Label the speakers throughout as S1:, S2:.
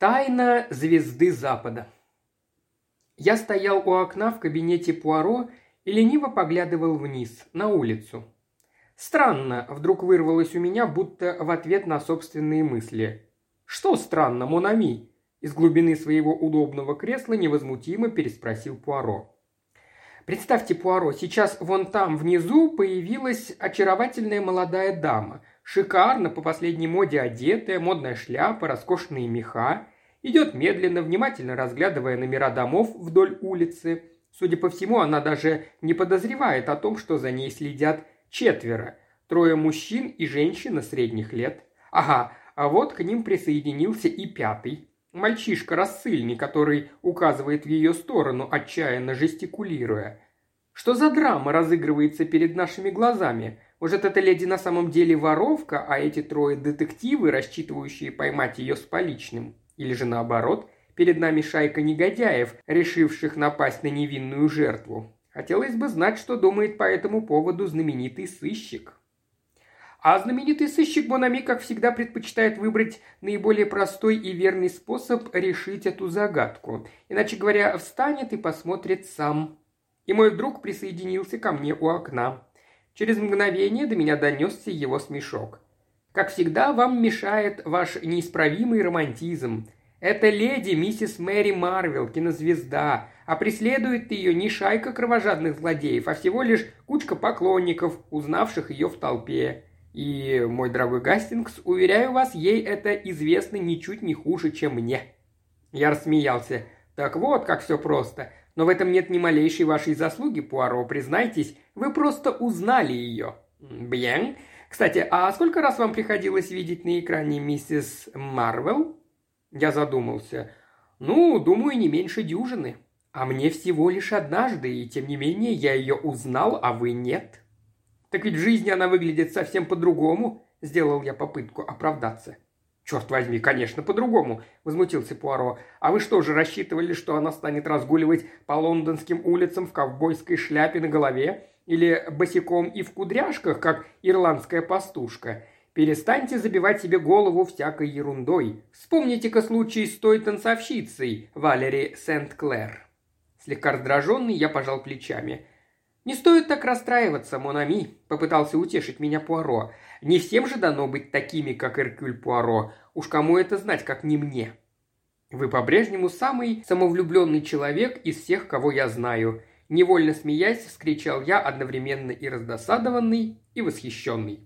S1: Тайна звезды Запада. Я стоял у окна в кабинете Пуаро и лениво поглядывал вниз, на улицу. Странно, вдруг вырвалось у меня, будто в ответ на собственные мысли. «Что странно, Монами?» Из глубины своего удобного кресла невозмутимо переспросил Пуаро. Представьте, Пуаро, сейчас вон там внизу появилась очаровательная молодая дама, шикарно по последней моде одетая, модная шляпа, роскошные меха. Идет медленно, внимательно разглядывая номера домов вдоль улицы. Судя по всему, она даже не подозревает о том, что за ней следят четверо. Трое мужчин и женщина средних лет. Ага, а вот к ним присоединился и пятый. Мальчишка рассыльный, который указывает в ее сторону, отчаянно жестикулируя. Что за драма разыгрывается перед нашими глазами? Может, эта леди на самом деле воровка, а эти трое детективы, рассчитывающие поймать ее с поличным? Или же наоборот, перед нами шайка негодяев, решивших напасть на невинную жертву. Хотелось бы знать, что думает по этому поводу знаменитый сыщик. А знаменитый сыщик Бонами, как всегда, предпочитает выбрать наиболее простой и верный способ решить эту загадку. Иначе говоря, встанет и посмотрит сам. И мой друг присоединился ко мне у окна. Через мгновение до меня донесся его смешок. Как всегда, вам мешает ваш неисправимый романтизм. Это леди миссис Мэри Марвел, кинозвезда, а преследует ее не шайка кровожадных злодеев, а всего лишь кучка поклонников, узнавших ее в толпе. И, мой дорогой Гастингс, уверяю вас, ей это известно ничуть не хуже, чем мне». Я рассмеялся. «Так вот, как все просто. Но в этом нет ни малейшей вашей заслуги, Пуаро, признайтесь, вы просто узнали ее». «Бьен. Кстати, а сколько раз вам приходилось видеть на экране миссис Марвел?» Я задумался. «Ну, думаю, не меньше дюжины. А мне всего лишь однажды, и тем не менее я ее узнал, а вы нет». «Так ведь в жизни она выглядит совсем по-другому», – сделал я попытку оправдаться. «Черт возьми, конечно, по-другому», – возмутился Пуаро. «А вы что же, рассчитывали, что она станет разгуливать по лондонским улицам в ковбойской шляпе на голове или босиком и в кудряшках, как ирландская пастушка. Перестаньте забивать себе голову всякой ерундой. Вспомните-ка случай с той танцовщицей, Валери Сент-Клэр». Слегка раздраженный, я пожал плечами. «Не стоит так расстраиваться, Монами», – попытался утешить меня Пуаро. «Не всем же дано быть такими, как Эркюль Пуаро. Уж кому это знать, как не мне». «Вы по-прежнему самый самовлюбленный человек из всех, кого я знаю», Невольно смеясь, вскричал я, одновременно и раздосадованный, и восхищенный.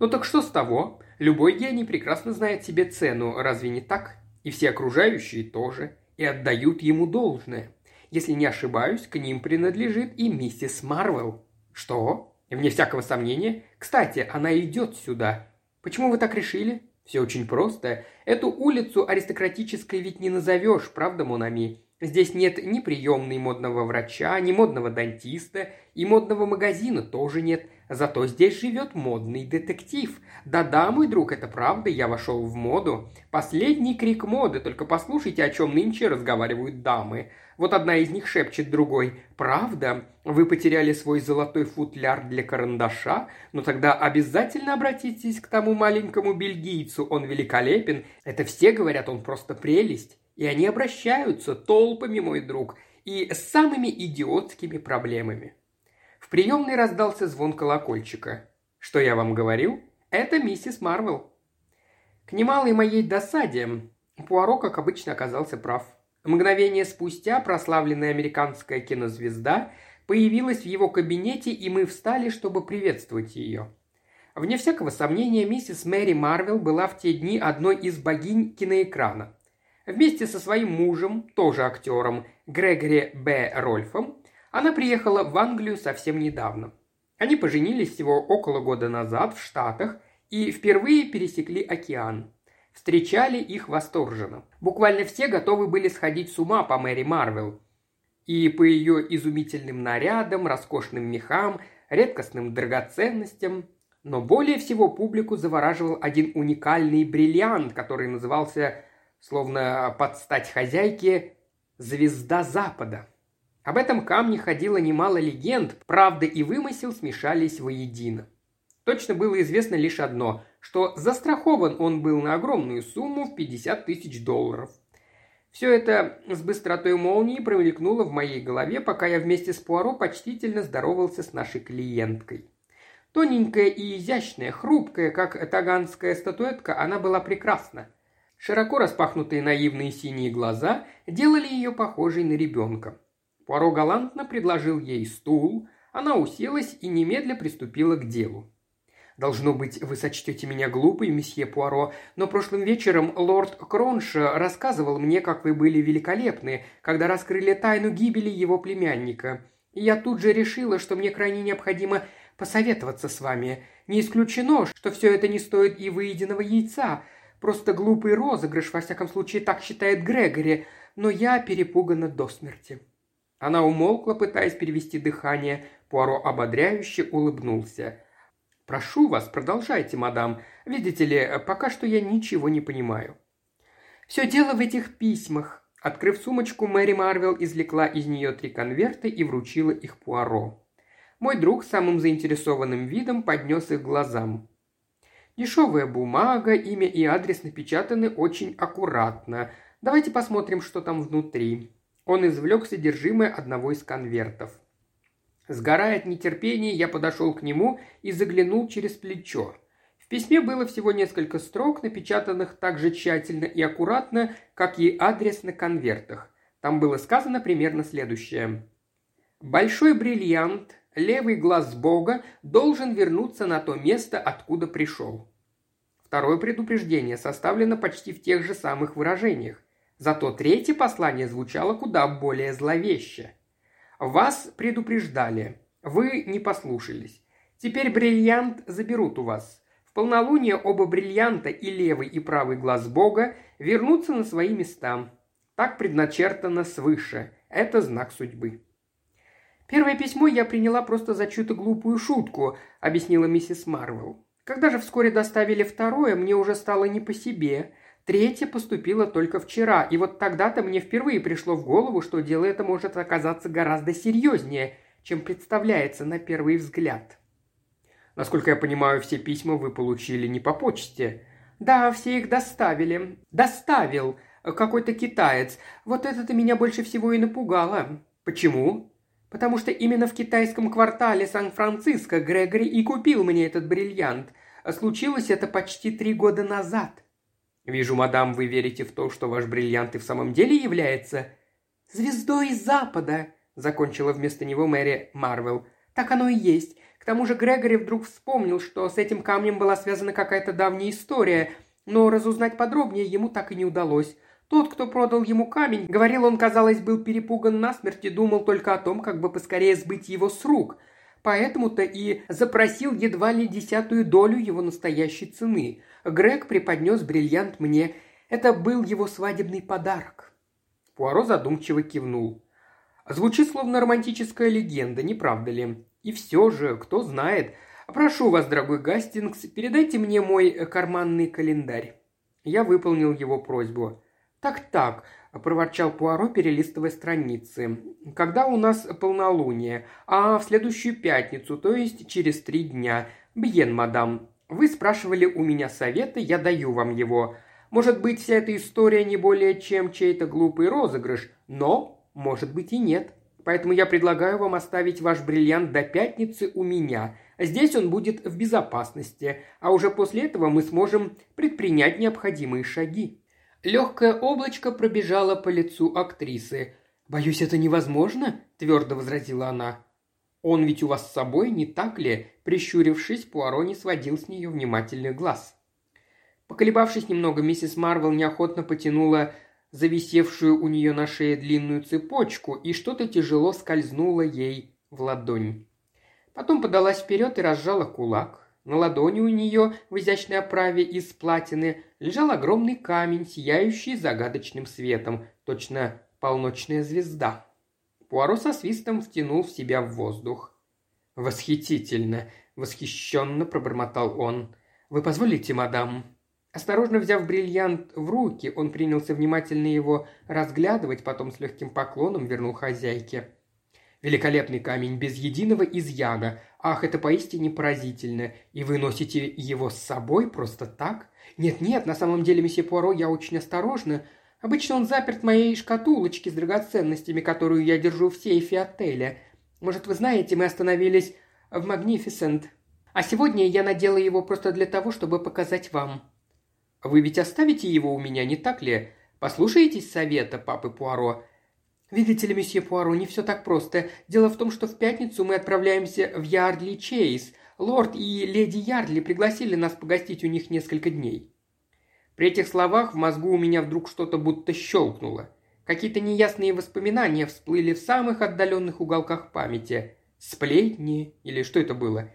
S1: «Ну так что с того? Любой гений прекрасно знает себе цену, разве не так? И все окружающие тоже, и отдают ему должное. Если не ошибаюсь, к ним принадлежит и миссис Марвел». «Что? Вне всякого сомнения. Кстати, она идет сюда. Почему вы так решили?» «Все очень просто. Эту улицу аристократической ведь не назовешь, правда, Монами? Здесь нет ни приемной модного врача, ни модного дантиста, и модного магазина тоже нет. Зато здесь живет модный детектив. Да-да, мой друг, это правда, я вошел в моду. Последний крик моды, только послушайте, о чем нынче разговаривают дамы. Вот одна из них шепчет другой. «Правда? Вы потеряли свой золотой футляр для карандаша? Но тогда обязательно обратитесь к тому маленькому бельгийцу, он великолепен. Это все говорят, он просто прелесть». И они обращаются толпами, мой друг, и с самыми идиотскими проблемами. В приемной раздался звон колокольчика. Что я вам говорил? Это миссис Марвел. К немалой моей досаде Пуаро, как обычно, оказался прав. Мгновение спустя прославленная американская кинозвезда появилась в его кабинете, и мы встали, чтобы приветствовать ее. Вне всякого сомнения, миссис Мэри Марвел была в те дни одной из богинь киноэкрана. Вместе со своим мужем, тоже актером, Грегори Б. Рольфом, она приехала в Англию совсем недавно. Они поженились всего около года назад в Штатах и впервые пересекли океан. Встречали их восторженно. Буквально все готовы были сходить с ума по Мэри Марвел. И по ее изумительным нарядам, роскошным мехам, редкостным драгоценностям. Но более всего публику завораживал один уникальный бриллиант, который назывался словно под стать хозяйке «Звезда Запада». Об этом камне ходило немало легенд, правда и вымысел смешались воедино. Точно было известно лишь одно – что застрахован он был на огромную сумму в 50 тысяч долларов. Все это с быстротой молнии промелькнуло в моей голове, пока я вместе с Пуаро почтительно здоровался с нашей клиенткой. Тоненькая и изящная, хрупкая, как таганская статуэтка, она была прекрасна. Широко распахнутые наивные синие глаза делали ее похожей на ребенка. Пуаро галантно предложил ей стул, она уселась и немедля приступила к делу. Должно быть, вы сочтете меня глупой, месье Пуаро, но прошлым вечером лорд Кронш рассказывал мне, как вы были великолепны, когда раскрыли тайну гибели его племянника. И я тут же решила, что мне крайне необходимо посоветоваться с вами. Не исключено, что все это не стоит и выеденного яйца. Просто глупый розыгрыш, во всяком случае, так считает Грегори, но я перепугана до смерти». Она умолкла, пытаясь перевести дыхание. Пуаро ободряюще улыбнулся. «Прошу вас, продолжайте, мадам. Видите ли, пока что я ничего не понимаю». «Все дело в этих письмах». Открыв сумочку, Мэри Марвел извлекла из нее три конверта и вручила их Пуаро. Мой друг самым заинтересованным видом поднес их глазам. Дешевая бумага, имя и адрес напечатаны очень аккуратно. Давайте посмотрим, что там внутри. Он извлек содержимое одного из конвертов – Сгорая от нетерпения, я подошел к нему и заглянул через плечо. В письме было всего несколько строк, напечатанных так же тщательно и аккуратно, как и адрес на конвертах. Там было сказано примерно следующее. «Большой бриллиант, левый глаз Бога, должен вернуться на то место, откуда пришел». Второе предупреждение составлено почти в тех же самых выражениях. Зато третье послание звучало куда более зловеще – вас предупреждали. Вы не послушались. Теперь бриллиант заберут у вас. В полнолуние оба бриллианта и левый, и правый глаз Бога вернутся на свои места. Так предначертано свыше. Это знак судьбы. Первое письмо я приняла просто за чью-то глупую шутку, объяснила миссис Марвел. Когда же вскоре доставили второе, мне уже стало не по себе. Третье поступило только вчера, и вот тогда-то мне впервые пришло в голову, что дело это может оказаться гораздо серьезнее, чем представляется на первый взгляд. Насколько я понимаю, все письма вы получили не по почте. Да, все их доставили. Доставил какой-то китаец. Вот это-то меня больше всего и напугало. Почему? Потому что именно в китайском квартале Сан-Франциско Грегори и купил мне этот бриллиант. Случилось это почти три года назад. Вижу, мадам, вы верите в то, что ваш бриллиант и в самом деле является звездой Запада, закончила вместо него Мэри Марвел. Так оно и есть. К тому же Грегори вдруг вспомнил, что с этим камнем была связана какая-то давняя история, но разузнать подробнее ему так и не удалось. Тот, кто продал ему камень, говорил, он, казалось, был перепуган насмерть и думал только о том, как бы поскорее сбыть его с рук. Поэтому-то и запросил едва ли десятую долю его настоящей цены. Грег преподнес бриллиант мне. Это был его свадебный подарок». Пуаро задумчиво кивнул. «Звучит словно романтическая легенда, не правда ли? И все же, кто знает. Прошу вас, дорогой Гастингс, передайте мне мой карманный календарь». Я выполнил его просьбу. «Так-так», – проворчал Пуаро, перелистывая страницы. «Когда у нас полнолуние? А в следующую пятницу, то есть через три дня. Бьен, мадам. Вы спрашивали у меня совета, я даю вам его. Может быть, вся эта история не более чем чей-то глупый розыгрыш, но, может быть, и нет. Поэтому я предлагаю вам оставить ваш бриллиант до пятницы у меня. Здесь он будет в безопасности, а уже после этого мы сможем предпринять необходимые шаги». Легкое облачко пробежало по лицу актрисы. «Боюсь, это невозможно», – твердо возразила она. «Он ведь у вас с собой, не так ли?» Прищурившись, Пуаро не сводил с нее внимательных глаз. Поколебавшись немного, миссис Марвел неохотно потянула зависевшую у нее на шее длинную цепочку, и что-то тяжело скользнуло ей в ладонь. Потом подалась вперед и разжала кулак. На ладони у нее в изящной оправе из платины лежал огромный камень, сияющий загадочным светом, точно полночная звезда. Пуаро со свистом втянул в себя в воздух. «Восхитительно!» – восхищенно пробормотал он. «Вы позволите, мадам?» Осторожно взяв бриллиант в руки, он принялся внимательно его разглядывать, потом с легким поклоном вернул хозяйке. Великолепный камень, без единого изъяна. Ах, это поистине поразительно. И вы носите его с собой просто так? Нет-нет, на самом деле, месье Пуаро, я очень осторожна. Обычно он заперт в моей шкатулочке с драгоценностями, которую я держу в сейфе отеля. Может, вы знаете, мы остановились в Магнифисент. А сегодня я надела его просто для того, чтобы показать вам». «Вы ведь оставите его у меня, не так ли? Послушаетесь совета папы Пуаро?» «Видите ли, месье Пуаро, не все так просто. Дело в том, что в пятницу мы отправляемся в Ярдли Чейз. Лорд и леди Ярдли пригласили нас погостить у них несколько дней». При этих словах в мозгу у меня вдруг что-то будто щелкнуло. Какие-то неясные воспоминания всплыли в самых отдаленных уголках памяти. Сплетни или что это было?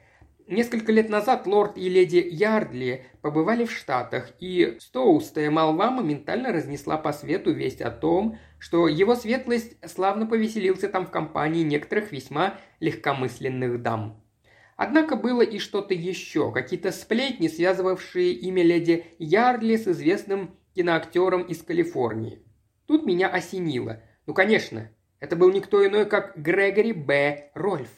S1: Несколько лет назад лорд и леди Ярдли побывали в Штатах, и стоустая молва моментально разнесла по свету весть о том, что его светлость славно повеселился там в компании некоторых весьма легкомысленных дам. Однако было и что-то еще, какие-то сплетни, связывавшие имя леди Ярдли с известным киноактером из Калифорнии. Тут меня осенило. Ну, конечно, это был никто иной, как Грегори Б. Рольф.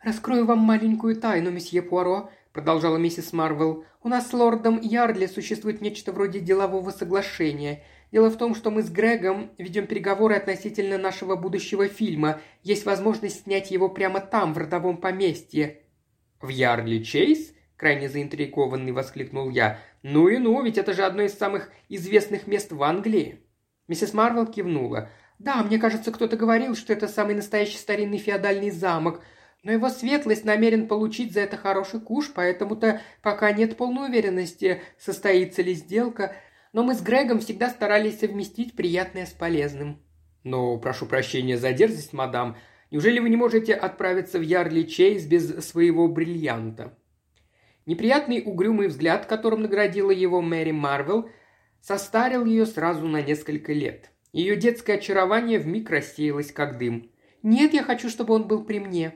S1: «Раскрою вам маленькую тайну, месье Пуаро», – продолжала миссис Марвел. «У нас с лордом Ярдли существует нечто вроде делового соглашения. Дело в том, что мы с Грегом ведем переговоры относительно нашего будущего фильма. Есть возможность снять его прямо там, в родовом поместье». «В Ярдли Чейз?» – крайне заинтригованный воскликнул я. «Ну и ну, ведь это же одно из самых известных мест в Англии». Миссис Марвел кивнула. «Да, мне кажется, кто-то говорил, что это самый настоящий старинный феодальный замок. Но его светлость намерен получить за это хороший куш, поэтому-то пока нет полной уверенности, состоится ли сделка. Но мы с Грегом всегда старались совместить приятное с полезным». «Но, прошу прощения за дерзость, мадам. Неужели вы не можете отправиться в Ярли Чейз без своего бриллианта?» Неприятный угрюмый взгляд, которым наградила его Мэри Марвел, состарил ее сразу на несколько лет. Ее детское очарование вмиг рассеялось, как дым. «Нет, я хочу, чтобы он был при мне»,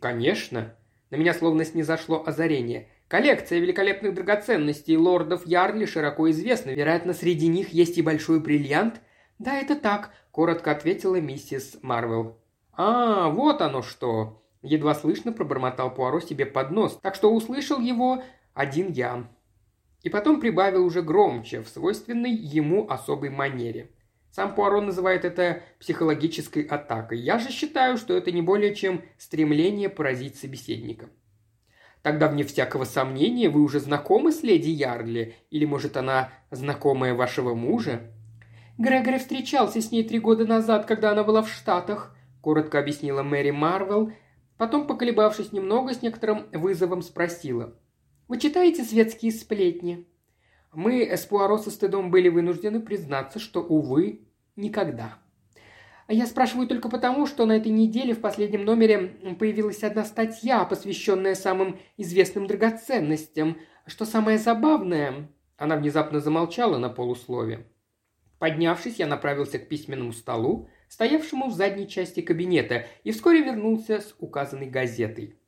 S1: «Конечно». На меня словно снизошло озарение. Коллекция великолепных драгоценностей лордов Ярли широко известна. Вероятно, среди них есть и большой бриллиант. «Да, это так», – коротко ответила миссис Марвел. «А, вот оно что!» – едва слышно пробормотал Пуаро себе под нос, так что услышал его один я. И потом прибавил уже громче, в свойственной ему особой манере – сам Пуаро называет это психологической атакой. Я же считаю, что это не более чем стремление поразить собеседника. Тогда, вне всякого сомнения, вы уже знакомы с леди Ярли? Или, может, она знакомая вашего мужа?» «Грегори встречался с ней три года назад, когда она была в Штатах», – коротко объяснила Мэри Марвел. Потом, поколебавшись немного, с некоторым вызовом спросила. «Вы читаете светские сплетни?» Мы с Пуаро со стыдом были вынуждены признаться, что, увы, никогда. Я спрашиваю только потому, что на этой неделе в последнем номере появилась одна статья, посвященная самым известным драгоценностям. Что самое забавное... Она внезапно замолчала на полуслове. Поднявшись, я направился к письменному столу, стоявшему в задней части кабинета, и вскоре вернулся с указанной газетой.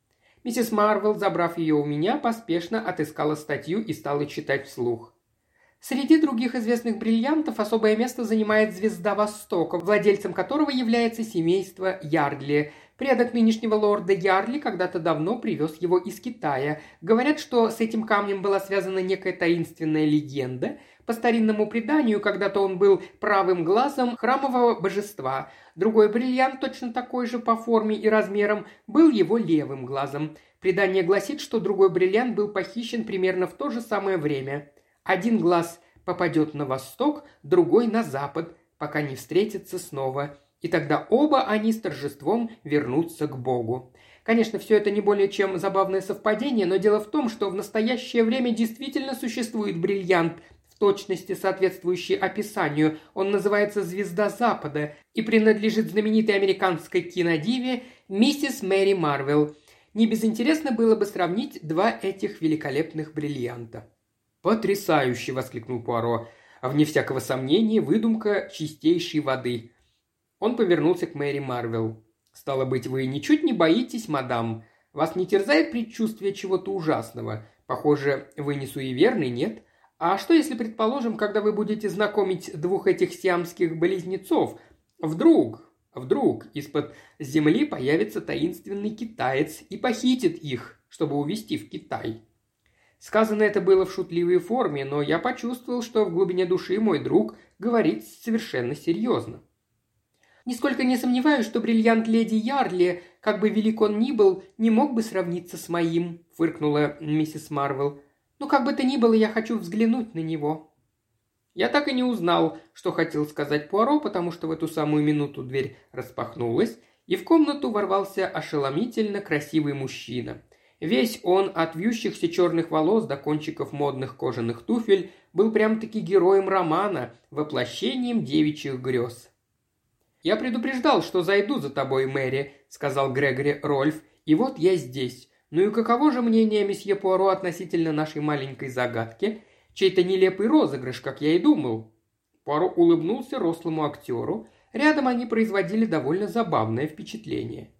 S1: Миссис Марвел, забрав ее у меня, поспешно отыскала статью и стала читать вслух. Среди других известных бриллиантов особое место занимает звезда Востока, владельцем которого является семейство Ярдли. Предок нынешнего лорда Ярли когда-то давно привез его из Китая. Говорят, что с этим камнем была связана некая таинственная легенда. По старинному преданию, когда-то он был правым глазом храмового божества. Другой бриллиант, точно такой же по форме и размерам, был его левым глазом. Предание гласит, что другой бриллиант был похищен примерно в то же самое время – один глаз попадет на восток, другой на запад, пока не встретятся снова. И тогда оба они с торжеством вернутся к Богу. Конечно, все это не более чем забавное совпадение, но дело в том, что в настоящее время действительно существует бриллиант, в точности соответствующий описанию. Он называется «Звезда Запада» и принадлежит знаменитой американской кинодиве миссис Мэри Марвел. Не безинтересно было бы сравнить два этих великолепных бриллианта. «Потрясающе!» – воскликнул Пуаро. А вне всякого сомнения, выдумка чистейшей воды. Он повернулся к Мэри Марвел. «Стало быть, вы ничуть не боитесь, мадам? Вас не терзает предчувствие чего-то ужасного? Похоже, вы не суеверный, нет? А что, если, предположим, когда вы будете знакомить двух этих сиамских близнецов, вдруг Вдруг из-под земли появится таинственный китаец и похитит их, чтобы увезти в Китай. Сказано это было в шутливой форме, но я почувствовал, что в глубине души мой друг говорит совершенно серьезно. Нисколько не сомневаюсь, что бриллиант леди Ярли, как бы велик он ни был, не мог бы сравниться с моим», – фыркнула миссис Марвел. «Но как бы то ни было, я хочу взглянуть на него». Я так и не узнал, что хотел сказать Пуаро, потому что в эту самую минуту дверь распахнулась, и в комнату ворвался ошеломительно красивый мужчина. Весь он, от вьющихся черных волос до кончиков модных кожаных туфель, был прям-таки героем романа, воплощением девичьих грез. «Я предупреждал, что зайду за тобой, Мэри», — сказал Грегори Рольф, — «и вот я здесь. Ну и каково же мнение месье Пуаро относительно нашей маленькой загадки? Чей-то нелепый розыгрыш, как я и думал». Пуаро улыбнулся рослому актеру. Рядом они производили довольно забавное впечатление.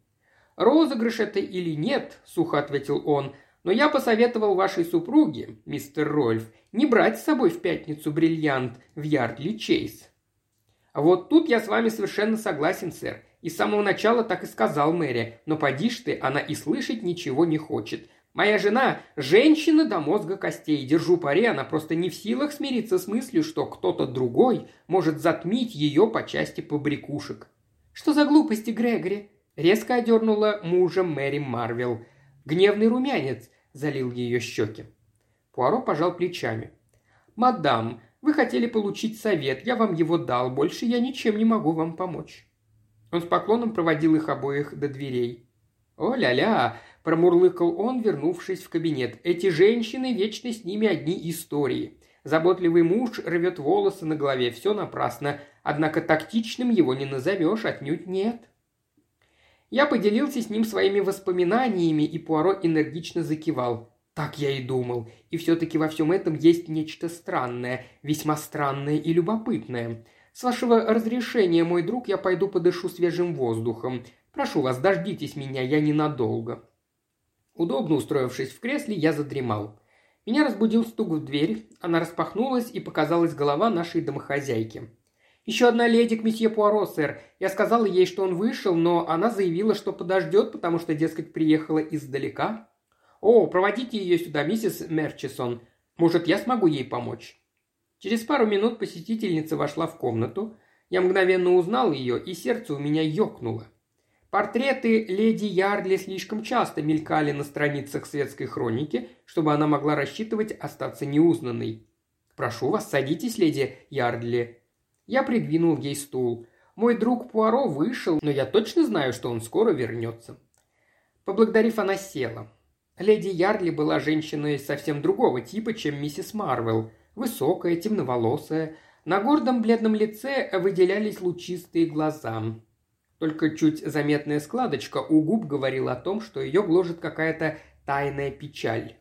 S1: «Розыгрыш это или нет», – сухо ответил он, – «но я посоветовал вашей супруге, мистер Рольф, не брать с собой в пятницу бриллиант в Ярдли Чейз». «Вот тут я с вами совершенно согласен, сэр. И с самого начала так и сказал Мэри. Но поди ж ты, она и слышать ничего не хочет. Моя жена – женщина до мозга костей. Держу пари, она просто не в силах смириться с мыслью, что кто-то другой может затмить ее по части побрякушек». «Что за глупости, Грегори?» – резко одернула мужа Мэри Марвел. Гневный румянец залил ее щеки. Пуаро пожал плечами. «Мадам, вы хотели получить совет, я вам его дал, больше я ничем не могу вам помочь». Он с поклоном проводил их обоих до дверей. «О-ля-ля!» – промурлыкал он, вернувшись в кабинет. «Эти женщины, вечно с ними одни истории. Заботливый муж рвет волосы на голове, все напрасно. Однако тактичным его не назовешь, отнюдь нет». Я поделился с ним своими воспоминаниями, и Пуаро энергично закивал. Так я и думал. И все-таки во всем этом есть нечто странное, весьма странное и любопытное. С вашего разрешения, мой друг, я пойду подышу свежим воздухом. Прошу вас, дождитесь меня, я ненадолго». Удобно устроившись в кресле, я задремал. Меня разбудил стук в дверь, она распахнулась и показалась голова нашей домохозяйки. «Еще одна леди к месье Пуаро, сэр. Я сказала ей, что он вышел, но она заявила, что подождет, потому что, дескать, приехала издалека». «О, проводите ее сюда, миссис Мерчисон. Может, я смогу ей помочь?» Через пару минут посетительница вошла в комнату. Я мгновенно узнал ее, и сердце у меня ёкнуло. Портреты леди Ярдли слишком часто мелькали на страницах светской хроники, чтобы она могла рассчитывать остаться неузнанной. «Прошу вас, садитесь, леди Ярдли». Я придвинул ей стул. Мой друг Пуаро вышел, но я точно знаю, что он скоро вернется. Поблагодарив, она села. Леди Ярли была женщиной совсем другого типа, чем миссис Марвел. Высокая, темноволосая. На гордом бледном лице выделялись лучистые глаза. Только чуть заметная складочка у губ говорила о том, что ее гложет какая-то тайная печаль.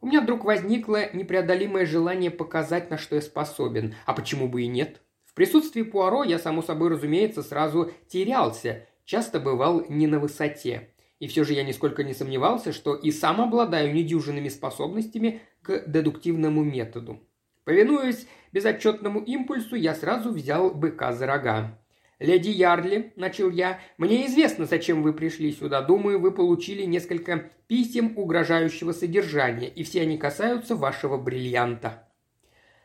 S1: У меня вдруг возникло непреодолимое желание показать, на что я способен. А почему бы и нет? Присутствии Пуаро я, само собой разумеется, сразу терялся, часто бывал не на высоте. И все же я нисколько не сомневался, что и сам обладаю недюжинными способностями к дедуктивному методу. Повинуясь безотчетному импульсу, я сразу взял быка за рога. «Леди Ярли», – начал я, – «мне известно, зачем вы пришли сюда. Думаю, вы получили несколько писем угрожающего содержания, и все они касаются вашего бриллианта».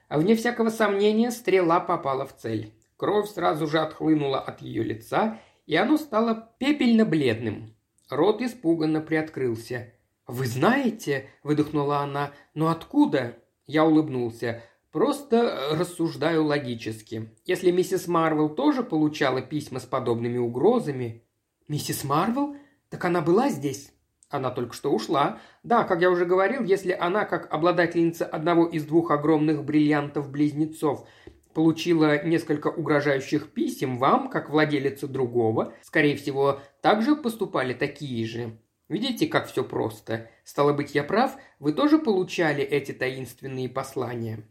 S1: Вне всякого сомнения, стрела попала в цель. Кровь сразу же отхлынула от ее лица, и оно стало пепельно-бледным. Рот испуганно приоткрылся. «Вы знаете?» – выдохнула она. «Но откуда?» Я улыбнулся. «Просто рассуждаю логически. Если миссис Марвел тоже получала письма с подобными угрозами...» «Миссис Марвел? Так она была здесь?» Она только что ушла. Да, как я уже говорил, если она, как обладательница одного из двух огромных бриллиантов-близнецов, получила несколько угрожающих писем вам, как владелица другого, скорее всего, также поступали такие же. Видите, как все просто. Стало быть, я прав, вы тоже получали эти таинственные послания.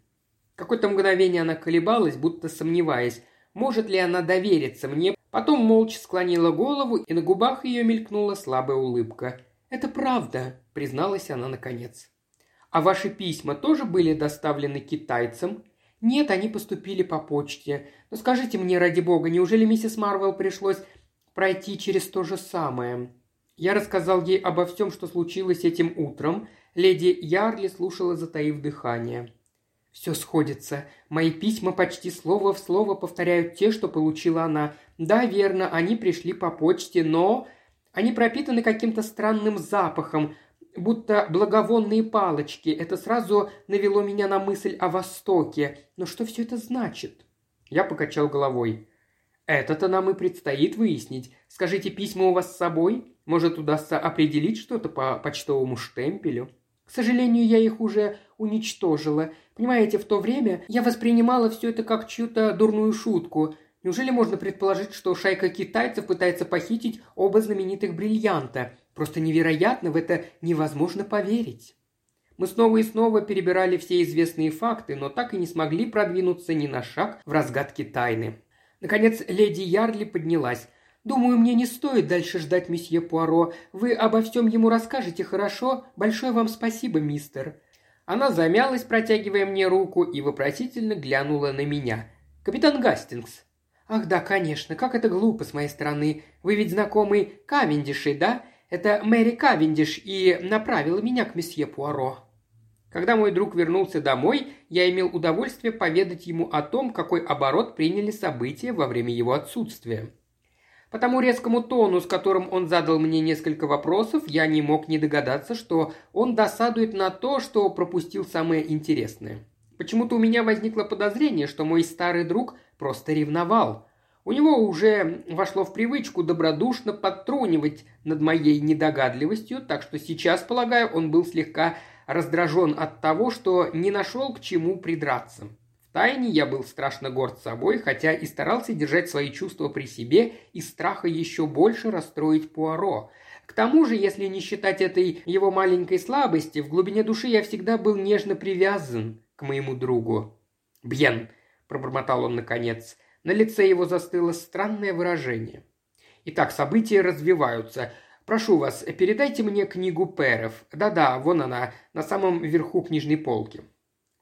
S1: Какое-то мгновение она колебалась, будто сомневаясь, может ли она довериться мне, потом молча склонила голову, и на губах ее мелькнула слабая улыбка – «Это правда», – призналась она наконец. «А ваши письма тоже были доставлены китайцам?» «Нет, они поступили по почте. Но скажите мне, ради бога, неужели миссис Марвел пришлось пройти через то же самое. Я рассказал ей обо всем, что случилось этим утром. Леди Ярли слушала, затаив дыхание. Все сходится. Мои письма почти слово в слово повторяют те, что получила она. Да, верно, они пришли по почте, но они пропитаны каким-то странным запахом, будто благовонные палочки. Это сразу навело меня на мысль о Востоке. Но что все это значит? Я покачал головой. Это-то нам и предстоит выяснить. Скажите, письма у вас с собой? Может, удастся определить что-то по почтовому штемпелю? К сожалению, я их уже уничтожила. Понимаете, в то время я воспринимала все это как чью-то дурную шутку. Неужели можно предположить, что шайка китайцев пытается похитить оба знаменитых бриллианта? Просто невероятно, в это невозможно поверить. Мы снова и снова перебирали все известные факты, но так и не смогли продвинуться ни на шаг в разгадке тайны. Наконец, леди Ярли поднялась. «Думаю, мне не стоит дальше ждать месье Пуаро. Вы обо всем ему расскажете, хорошо? Большое вам спасибо, мистер». Она замялась, протягивая мне руку, и вопросительно глянула на меня. «Капитан Гастингс, «Ах да, конечно, как это глупо с моей стороны. Вы ведь знакомый Кавендиши, да? Это Мэри Кавендиш и направила меня к месье Пуаро». Когда мой друг вернулся домой, я имел удовольствие поведать ему о том, какой оборот приняли события во время его отсутствия. По тому резкому тону, с которым он задал мне несколько вопросов, я не мог не догадаться, что он досадует на то, что пропустил самое интересное. Почему-то у меня возникло подозрение, что мой старый друг просто ревновал. У него уже вошло в привычку добродушно подтрунивать над моей недогадливостью, так что сейчас, полагаю, он был слегка раздражен от того, что не нашел к чему придраться. В тайне я был страшно горд собой, хотя и старался держать свои чувства при себе из страха еще больше расстроить Пуаро. К тому же, если не считать этой его маленькой слабости, в глубине души я всегда был нежно привязан к моему другу. «Бьен», – пробормотал он наконец. На лице его застыло странное выражение. «Итак, события развиваются. Прошу вас, передайте мне книгу Перов. Да-да, вон она, на самом верху книжной полки».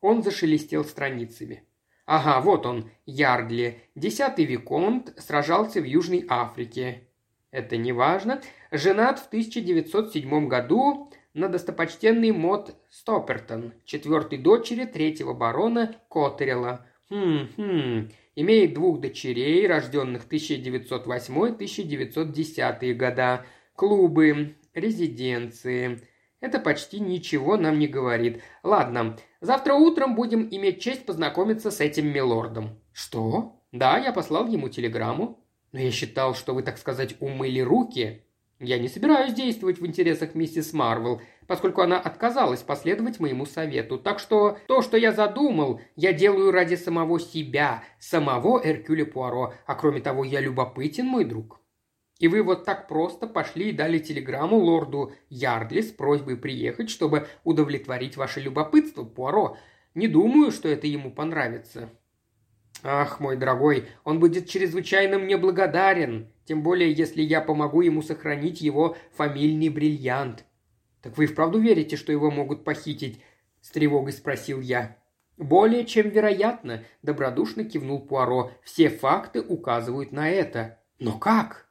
S1: Он зашелестел страницами. «Ага, вот он, Ярдли. Десятый Виконт сражался в Южной Африке. Это не важно. Женат в 1907 году на достопочтенный Мот Стоппертон, четвертой дочери третьего барона Коттерела. Хм-хм, имеет двух дочерей, рожденных 1908-1910 года, клубы, резиденции. Это почти ничего нам не говорит. Ладно, завтра утром будем иметь честь познакомиться с этим милордом. Что? Да, я послал ему телеграмму. Но я считал, что вы, так сказать, умыли руки. Я не собираюсь действовать в интересах миссис Марвел, поскольку она отказалась последовать моему совету. Так что то, что я задумал, я делаю ради самого себя, самого Эркюля Пуаро, а кроме того, я любопытен, мой друг. И вы вот так просто пошли и дали телеграмму лорду Ярдли с просьбой приехать, чтобы удовлетворить ваше любопытство, Пуаро. Не думаю, что это ему понравится. Ах, мой дорогой, он будет чрезвычайно мне благодарен, тем более если я помогу ему сохранить его фамильный бриллиант. Так вы вправду верите, что его могут похитить? С тревогой спросил я. Более чем вероятно, добродушно кивнул Пуаро. Все факты указывают на это. Но как?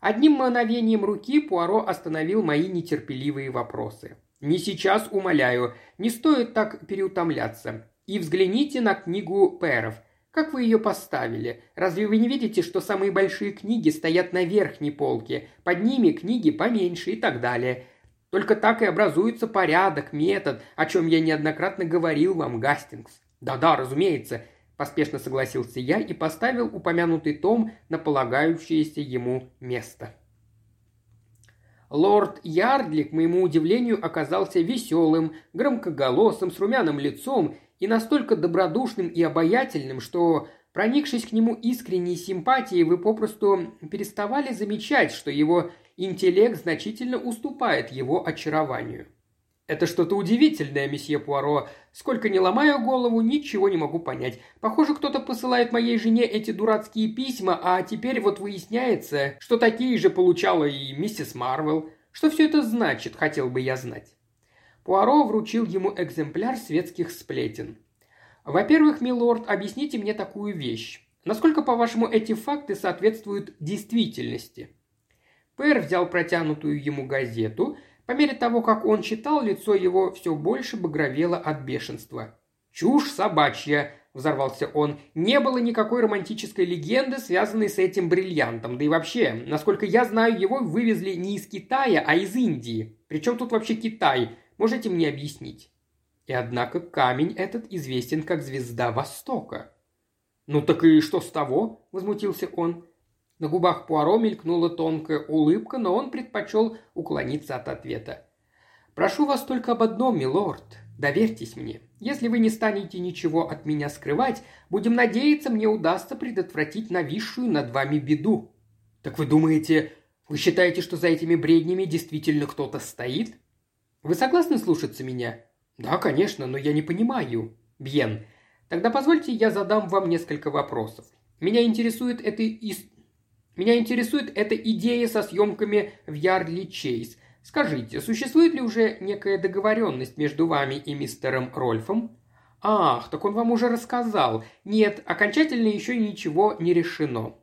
S1: Одним мановением руки Пуаро остановил мои нетерпеливые вопросы. «Не сейчас, умоляю, не стоит так переутомляться. И взгляните на книгу Перов. Как вы ее поставили? Разве вы не видите, что самые большие книги стоят на верхней полке, под ними книги поменьше и так далее? Только так и образуется порядок, метод, о чем я неоднократно говорил вам, Гастингс. Да-да, разумеется, поспешно согласился я и поставил упомянутый том на полагающееся ему место. Лорд Ярдли, к моему удивлению, оказался веселым, громкоголосым, с румяным лицом и настолько добродушным и обаятельным, что, проникшись к нему искренней симпатией, вы попросту переставали замечать, что его интеллект значительно уступает его очарованию. «Это что-то удивительное, месье Пуаро. Сколько не ломаю голову, ничего не могу понять. Похоже, кто-то посылает моей жене эти дурацкие письма, а теперь вот выясняется, что такие же получала и миссис Марвел. Что все это значит, хотел бы я знать». Пуаро вручил ему экземпляр светских сплетен. «Во-первых, милорд, объясните мне такую вещь. Насколько, по-вашему, эти факты соответствуют действительности?» Пэр взял протянутую ему газету. По мере того, как он читал, лицо его все больше багровело от бешенства. «Чушь собачья!» – взорвался он. «Не было никакой романтической легенды, связанной с этим бриллиантом. Да и вообще, насколько я знаю, его вывезли не из Китая, а из Индии. Причем тут вообще Китай? Можете мне объяснить?» И однако камень этот известен как звезда Востока. «Ну так и что с того?» – возмутился он. На губах Пуаро мелькнула тонкая улыбка, но он предпочел уклониться от ответа. «Прошу вас только об одном, милорд. Доверьтесь мне. Если вы не станете ничего от меня скрывать, будем надеяться, мне удастся предотвратить нависшую над вами беду». «Так вы думаете, вы считаете, что за этими бреднями действительно кто-то стоит?» «Вы согласны слушаться меня?» «Да, конечно, но я не понимаю». «Бьен. Тогда позвольте я задам вам несколько вопросов. Меня интересует эта ис... Меня интересует эта идея со съемками в Ярдли Чейз. Скажите, существует ли уже некая договоренность между вами и мистером Рольфом? Ах, так он вам уже рассказал. Нет, окончательно еще ничего не решено.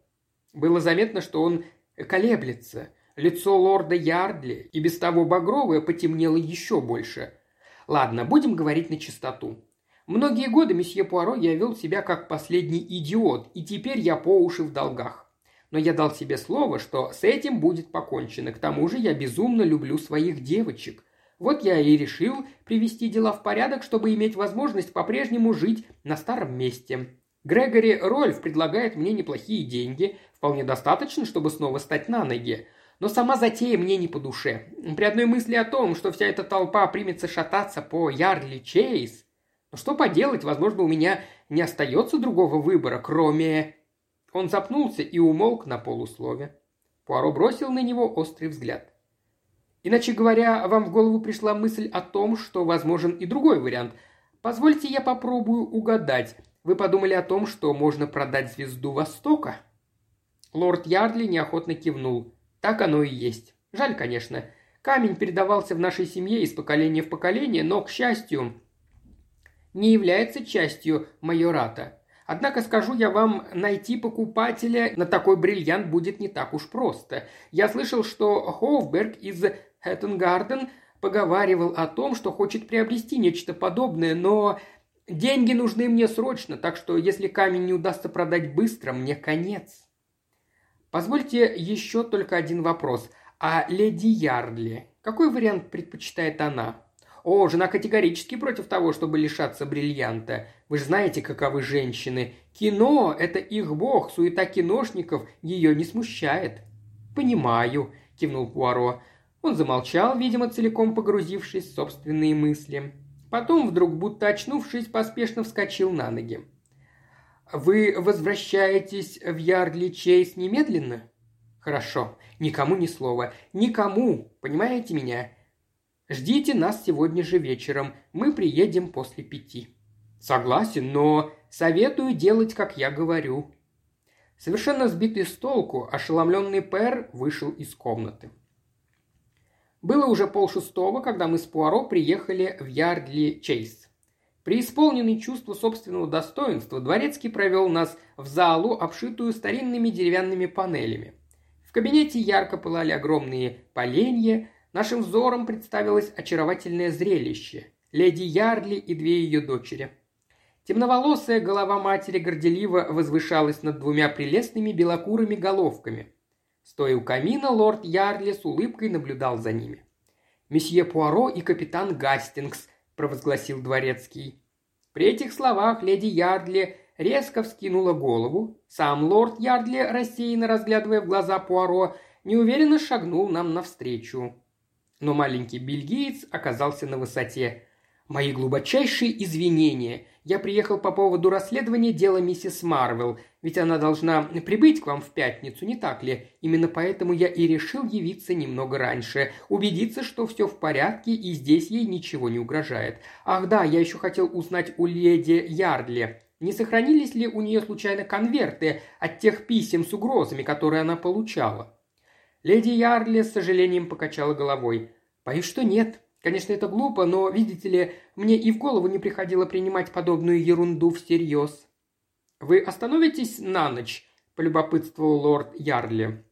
S1: Было заметно, что он колеблется. Лицо лорда Ярдли и без того багровое потемнело еще больше. Ладно, будем говорить на чистоту. Многие годы месье Пуаро я вел себя как последний идиот, и теперь я по уши в долгах но я дал себе слово, что с этим будет покончено. К тому же я безумно люблю своих девочек. Вот я и решил привести дела в порядок, чтобы иметь возможность по-прежнему жить на старом месте. Грегори Рольф предлагает мне неплохие деньги, вполне достаточно, чтобы снова стать на ноги. Но сама затея мне не по душе. При одной мысли о том, что вся эта толпа примется шататься по Ярли Чейз, но что поделать, возможно, у меня не остается другого выбора, кроме он запнулся и умолк на полуслове. Пуаро бросил на него острый взгляд. «Иначе говоря, вам в голову пришла мысль о том, что возможен и другой вариант. Позвольте я попробую угадать. Вы подумали о том, что можно продать звезду Востока?» Лорд Ярдли неохотно кивнул. «Так оно и есть. Жаль, конечно. Камень передавался в нашей семье из поколения в поколение, но, к счастью, не является частью майората. Однако скажу я вам, найти покупателя на такой бриллиант будет не так уж просто. Я слышал, что Хоуфберг из Хэттенгарден поговаривал о том, что хочет приобрести нечто подобное, но деньги нужны мне срочно, так что если камень не удастся продать быстро, мне конец. Позвольте еще только один вопрос. А леди Ярдли, какой вариант предпочитает она? О, жена категорически против того, чтобы лишаться бриллианта. Вы же знаете, каковы женщины. Кино – это их бог, суета киношников ее не смущает». «Понимаю», – кивнул Пуаро. Он замолчал, видимо, целиком погрузившись в собственные мысли. Потом, вдруг, будто очнувшись, поспешно вскочил на ноги. «Вы возвращаетесь в Ярдли Чейз немедленно?» «Хорошо. Никому ни слова. Никому. Понимаете меня? Ждите нас сегодня же вечером. Мы приедем после пяти». «Согласен, но советую делать, как я говорю». Совершенно сбитый с толку, ошеломленный Пэр вышел из комнаты. Было уже полшестого, когда мы с Пуаро приехали в Ярдли Чейз. Преисполненный чувство собственного достоинства, Дворецкий провел нас в залу, обшитую старинными деревянными панелями. В кабинете ярко пылали огромные поленья, Нашим взором представилось очаровательное зрелище. Леди Ярли и две ее дочери. Темноволосая голова матери горделиво возвышалась над двумя прелестными белокурыми головками. Стоя у камина, лорд Ярли с улыбкой наблюдал за ними. «Месье Пуаро и капитан Гастингс», – провозгласил дворецкий. При этих словах леди Ярдли резко вскинула голову. Сам лорд Ярдли, рассеянно разглядывая в глаза Пуаро, неуверенно шагнул нам навстречу но маленький бельгиец оказался на высоте. «Мои глубочайшие извинения. Я приехал по поводу расследования дела миссис Марвел, ведь она должна прибыть к вам в пятницу, не так ли? Именно поэтому я и решил явиться немного раньше, убедиться, что все в порядке и здесь ей ничего не угрожает. Ах да, я еще хотел узнать у леди Ярдли, не сохранились ли у нее случайно конверты от тех писем с угрозами, которые она получала?» Леди Ярли с сожалением покачала головой. «Боюсь, что нет. Конечно, это глупо, но, видите ли, мне и в голову не приходило принимать подобную ерунду всерьез». «Вы остановитесь на ночь?» – полюбопытствовал лорд Ярли.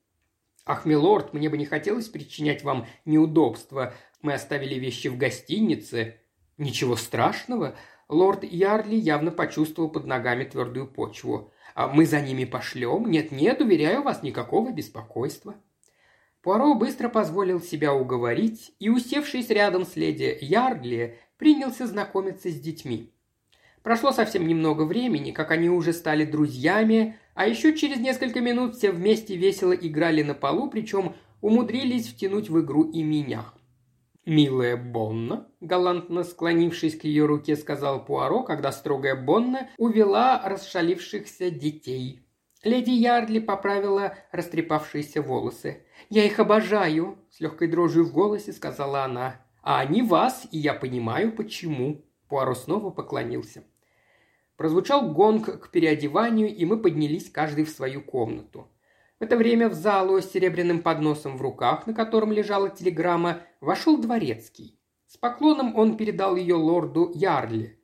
S1: «Ах, милорд, мне бы не хотелось причинять вам неудобства. Мы оставили вещи в гостинице». «Ничего страшного». Лорд Ярли явно почувствовал под ногами твердую почву. «А мы за ними пошлем? Нет-нет, уверяю вас, никакого беспокойства». Пуаро быстро позволил себя уговорить и, усевшись рядом с леди Ярдли, принялся знакомиться с детьми. Прошло совсем немного времени, как они уже стали друзьями, а еще через несколько минут все вместе весело играли на полу, причем умудрились втянуть в игру и меня. «Милая Бонна», – галантно склонившись к ее руке, сказал Пуаро, когда строгая Бонна увела расшалившихся детей. Леди Ярдли поправила растрепавшиеся волосы. «Я их обожаю», – с легкой дрожью в голосе сказала она. «А они вас, и я понимаю, почему». Пуаро снова поклонился. Прозвучал гонг к переодеванию, и мы поднялись каждый в свою комнату. В это время в залу с серебряным подносом в руках, на котором лежала телеграмма, вошел дворецкий. С поклоном он передал ее лорду Ярли.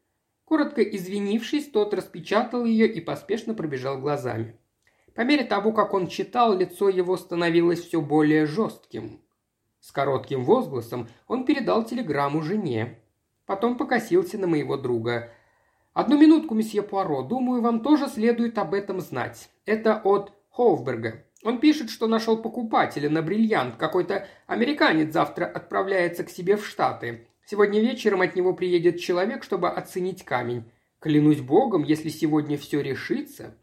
S1: Коротко извинившись, тот распечатал ее и поспешно пробежал глазами. По мере того, как он читал, лицо его становилось все более жестким. С коротким возгласом он передал телеграмму жене. Потом покосился на моего друга. «Одну минутку, месье Пуаро, думаю, вам тоже следует об этом знать. Это от Хофберга. Он пишет, что нашел покупателя на бриллиант. Какой-то американец завтра отправляется к себе в Штаты. Сегодня вечером от него приедет человек, чтобы оценить камень. Клянусь богом, если сегодня все решится...»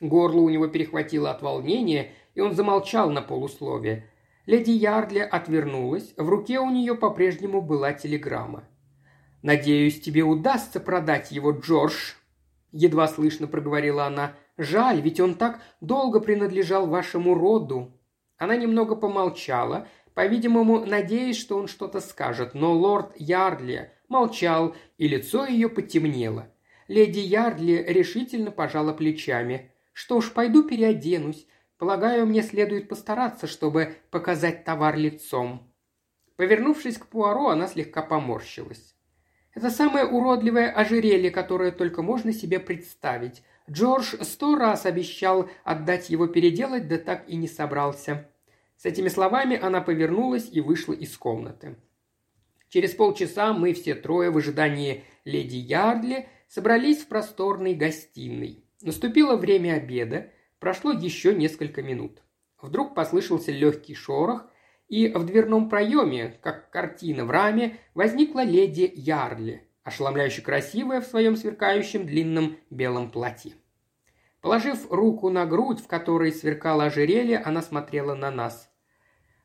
S1: Горло у него перехватило от волнения, и он замолчал на полусловие. Леди Ярдли отвернулась, в руке у нее по-прежнему была телеграмма. «Надеюсь, тебе удастся продать его, Джордж», – едва слышно проговорила она. Жаль, ведь он так долго принадлежал вашему роду». Она немного помолчала, по-видимому, надеясь, что он что-то скажет, но лорд Ярдли молчал, и лицо ее потемнело. Леди Ярдли решительно пожала плечами. «Что ж, пойду переоденусь. Полагаю, мне следует постараться, чтобы показать товар лицом». Повернувшись к Пуаро, она слегка поморщилась. «Это самое уродливое ожерелье, которое только можно себе представить. Джордж сто раз обещал отдать его переделать, да так и не собрался. С этими словами она повернулась и вышла из комнаты. Через полчаса мы все трое в ожидании леди Ярдли собрались в просторной гостиной. Наступило время обеда, прошло еще несколько минут. Вдруг послышался легкий шорох, и в дверном проеме, как картина в раме, возникла леди Ярли, ошеломляюще красивая в своем сверкающем длинном белом платье. Положив руку на грудь, в которой сверкало ожерелье, она смотрела на нас.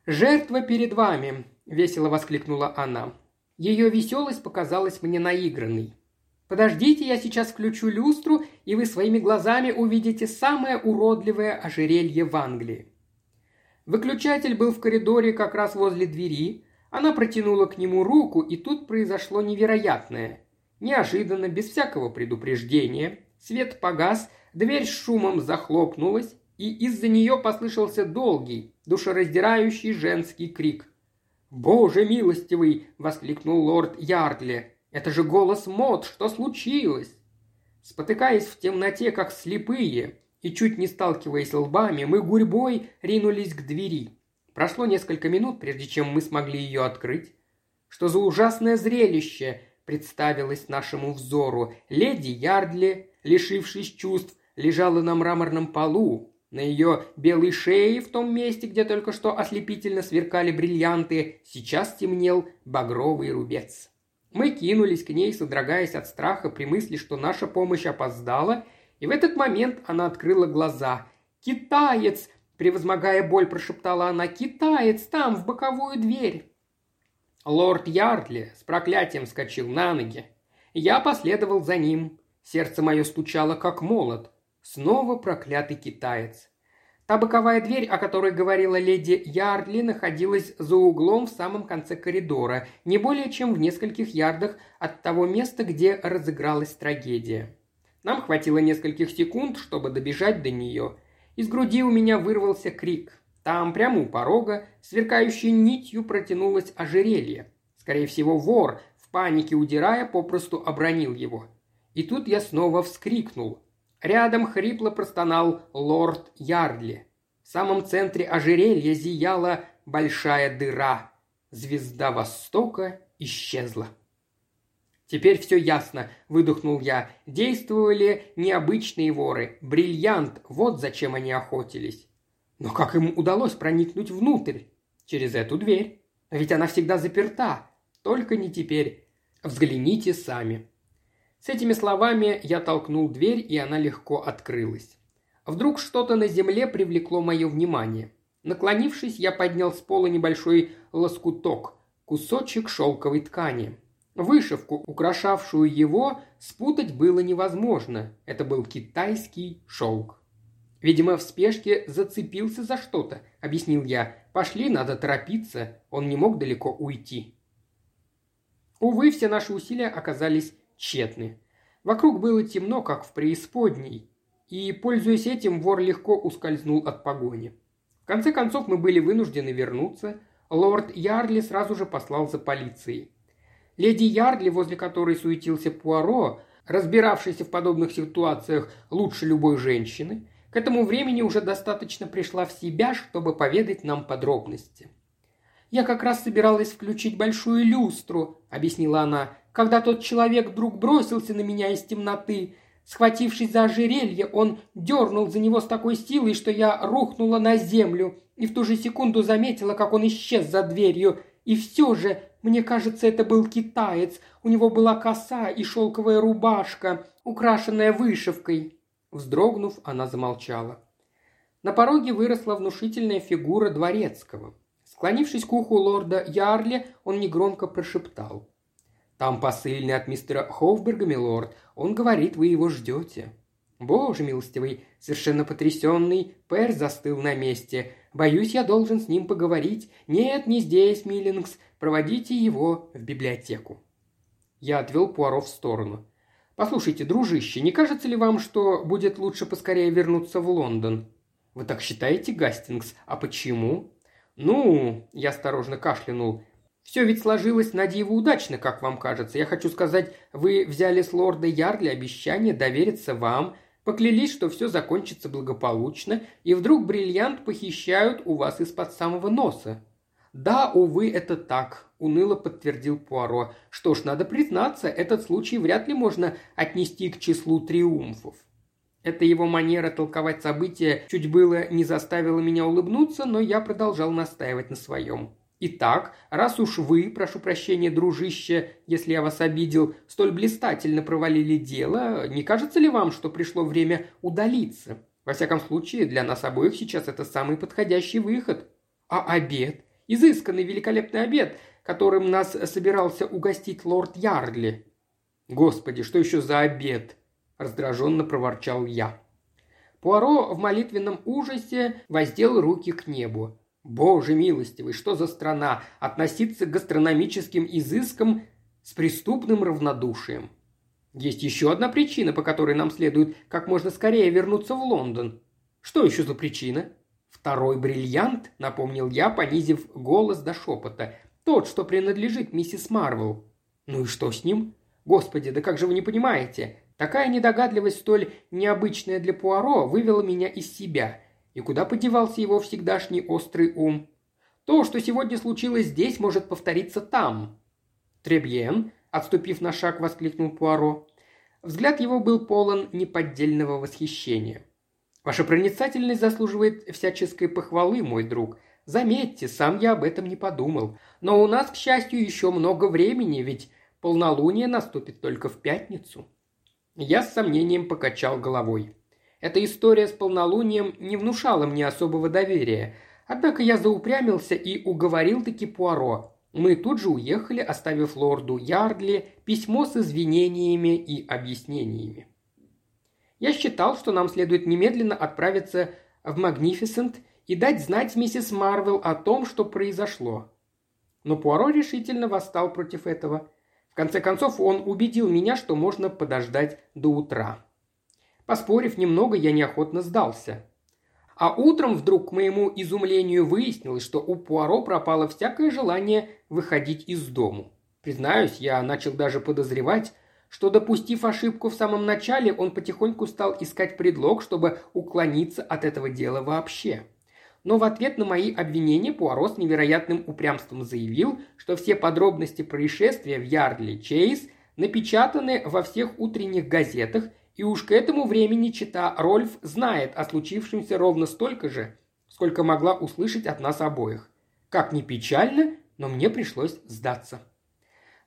S1: «Жертва перед вами!» – весело воскликнула она. Ее веселость показалась мне наигранной. «Подождите, я сейчас включу люстру, и вы своими глазами увидите самое уродливое ожерелье в Англии». Выключатель был в коридоре как раз возле двери. Она протянула к нему руку, и тут произошло невероятное. Неожиданно, без всякого предупреждения, свет погас, Дверь с шумом захлопнулась, и из-за нее послышался долгий, душераздирающий женский крик. «Боже милостивый!» – воскликнул лорд Ярдли. «Это же голос Мод! Что случилось?» Спотыкаясь в темноте, как слепые, и чуть не сталкиваясь лбами, мы гурьбой ринулись к двери. Прошло несколько минут, прежде чем мы смогли ее открыть. Что за ужасное зрелище представилось нашему взору. Леди Ярдли, лишившись чувств, лежала на мраморном полу. На ее белой шее, в том месте, где только что ослепительно сверкали бриллианты, сейчас темнел багровый рубец. Мы кинулись к ней, содрогаясь от страха при мысли, что наша помощь опоздала, и в этот момент она открыла глаза. «Китаец!» – превозмогая боль, прошептала она. «Китаец! Там, в боковую дверь!» Лорд Ярдли с проклятием вскочил на ноги. Я последовал за ним. Сердце мое стучало, как молот. Снова проклятый китаец. Та боковая дверь, о которой говорила леди Ярдли, находилась за углом в самом конце коридора, не более чем в нескольких ярдах от того места, где разыгралась трагедия. Нам хватило нескольких секунд, чтобы добежать до нее. Из груди у меня вырвался крик. Там, прямо у порога, сверкающей нитью протянулось ожерелье. Скорее всего, вор, в панике удирая, попросту обронил его. И тут я снова вскрикнул. Рядом хрипло простонал лорд Ярдли. В самом центре ожерелья зияла большая дыра. Звезда Востока исчезла. «Теперь все ясно», – выдохнул я. «Действовали необычные воры. Бриллиант, вот зачем они охотились». «Но как им удалось проникнуть внутрь?» «Через эту дверь. Ведь она всегда заперта. Только не теперь. Взгляните сами». С этими словами я толкнул дверь, и она легко открылась. Вдруг что-то на земле привлекло мое внимание. Наклонившись, я поднял с пола небольшой лоскуток, кусочек шелковой ткани. Вышивку, украшавшую его, спутать было невозможно. Это был китайский шелк. «Видимо, в спешке зацепился за что-то», — объяснил я. «Пошли, надо торопиться. Он не мог далеко уйти». Увы, все наши усилия оказались тщетны. Вокруг было темно, как в преисподней, и, пользуясь этим, вор легко ускользнул от погони. В конце концов мы были вынуждены вернуться. Лорд Ярли сразу же послал за полицией. Леди Ярдли, возле которой суетился Пуаро, разбиравшийся в подобных ситуациях лучше любой женщины, к этому времени уже достаточно пришла в себя, чтобы поведать нам подробности. «Я как раз собиралась включить большую люстру», — объяснила она, «когда тот человек вдруг бросился на меня из темноты. Схватившись за ожерелье, он дернул за него с такой силой, что я рухнула на землю, и в ту же секунду заметила, как он исчез за дверью. И все же мне кажется, это был китаец. У него была коса и шелковая рубашка, украшенная вышивкой». Вздрогнув, она замолчала. На пороге выросла внушительная фигура дворецкого. Склонившись к уху лорда Ярли, он негромко прошептал. «Там посыльный от мистера Хофберга, милорд. Он говорит, вы его ждете». «Боже милостивый!» Совершенно потрясенный, Пэр застыл на месте. «Боюсь, я должен с ним поговорить. Нет, не здесь, Миллингс. Проводите его в библиотеку». Я отвел Пуаро в сторону. «Послушайте, дружище, не кажется ли вам, что будет лучше поскорее вернуться в Лондон?» «Вы так считаете, Гастингс? А почему?» «Ну...» – я осторожно кашлянул. «Все ведь сложилось на диво удачно, как вам кажется. Я хочу сказать, вы взяли с лорда Ярли обещание довериться вам, поклялись, что все закончится благополучно, и вдруг бриллиант похищают у вас из-под самого носа. «Да, увы, это так», – уныло подтвердил Пуаро. «Что ж, надо признаться, этот случай вряд ли можно отнести к числу триумфов». Эта его манера толковать события чуть было не заставила меня улыбнуться, но я продолжал настаивать на своем. «Итак, раз уж вы, прошу прощения, дружище, если я вас обидел, столь блистательно провалили дело, не кажется ли вам, что пришло время удалиться? Во всяком случае, для нас обоих сейчас это самый подходящий выход. А обед? Изысканный великолепный обед, которым нас собирался угостить лорд Ярдли». «Господи, что еще за обед?» – раздраженно проворчал я. Пуаро в молитвенном ужасе воздел руки к небу. «Боже милостивый, что за страна! Относиться к гастрономическим изыскам с преступным равнодушием!» Есть еще одна причина, по которой нам следует как можно скорее вернуться в Лондон. Что еще за причина? «Второй бриллиант», — напомнил я, понизив голос до шепота. «Тот, что принадлежит миссис Марвел». «Ну и что с ним?» «Господи, да как же вы не понимаете? Такая недогадливость, столь необычная для Пуаро, вывела меня из себя. И куда подевался его всегдашний острый ум? То, что сегодня случилось здесь, может повториться там». «Требьен», — отступив на шаг, воскликнул Пуаро. Взгляд его был полон неподдельного восхищения. Ваша проницательность заслуживает всяческой похвалы, мой друг. Заметьте, сам я об этом не подумал. Но у нас, к счастью, еще много времени, ведь полнолуние наступит только в пятницу». Я с сомнением покачал головой. Эта история с полнолунием не внушала мне особого доверия. Однако я заупрямился и уговорил таки Пуаро. Мы тут же уехали, оставив лорду Ярдли письмо с извинениями и объяснениями. Я считал, что нам следует немедленно отправиться в Магнифисент и дать знать миссис Марвел о том, что произошло. Но Пуаро решительно восстал против этого. В конце концов, он убедил меня, что можно подождать до утра. Поспорив немного, я неохотно сдался. А утром вдруг, к моему изумлению, выяснилось, что у Пуаро пропало всякое желание выходить из дому. Признаюсь, я начал даже подозревать, что, допустив ошибку в самом начале, он потихоньку стал искать предлог, чтобы уклониться от этого дела вообще. Но в ответ на мои обвинения Пуаро с невероятным упрямством заявил, что все подробности происшествия в Ярдли Чейз напечатаны во всех утренних газетах, и уж к этому времени чита Рольф знает о случившемся ровно столько же, сколько могла услышать от нас обоих. Как ни печально, но мне пришлось сдаться.